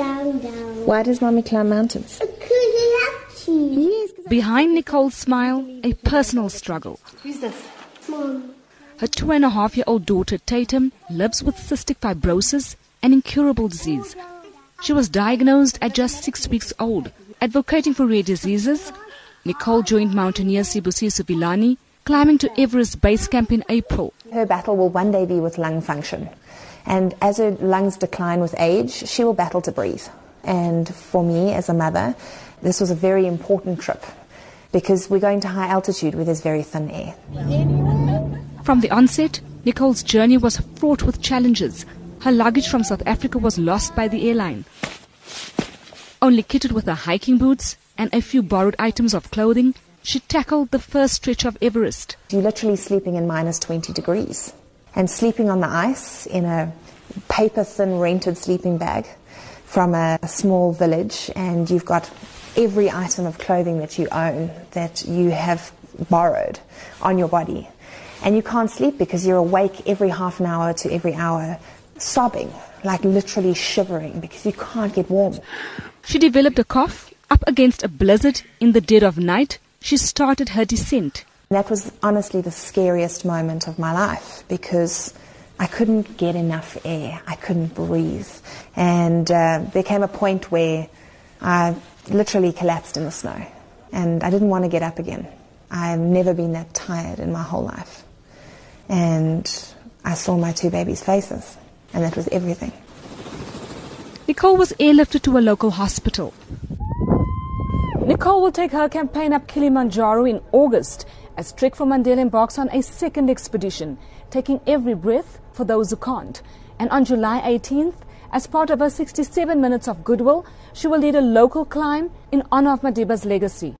down, down. Why does mommy climb mountains? Because you have to. Yes. Behind Nicole's smile, a personal struggle. Who's this? Mom. Her two and a half year old daughter Tatum lives with cystic fibrosis, an incurable disease. She was diagnosed at just six weeks old. Advocating for rare diseases, Nicole joined mountaineer Sibusiso Vilani, climbing to Everest Base Camp in April. Her battle will one day be with lung function. And as her lungs decline with age, she will battle to breathe. And for me, as a mother, this was a very important trip because we're going to high altitude where there's very thin air. From the onset, Nicole's journey was fraught with challenges. Her luggage from South Africa was lost by the airline. Only kitted with her hiking boots and a few borrowed items of clothing, she tackled the first stretch of Everest. You're literally sleeping in minus 20 degrees and sleeping on the ice in a paper thin rented sleeping bag from a small village, and you've got every item of clothing that you own that you have borrowed on your body. And you can't sleep because you're awake every half an hour to every hour, sobbing, like literally shivering because you can't get warm. She developed a cough. Up against a blizzard in the dead of night, she started her descent. That was honestly the scariest moment of my life because I couldn't get enough air. I couldn't breathe. And uh, there came a point where I literally collapsed in the snow. And I didn't want to get up again. I've never been that tired in my whole life. And I saw my two babies' faces, and that was everything. Nicole was airlifted to a local hospital. Nicole will take her campaign up Kilimanjaro in August as Trek for Mandela embarks on a second expedition, taking every breath for those who can't. And on July 18th, as part of her 67 minutes of goodwill, she will lead a local climb in honor of Madiba's legacy.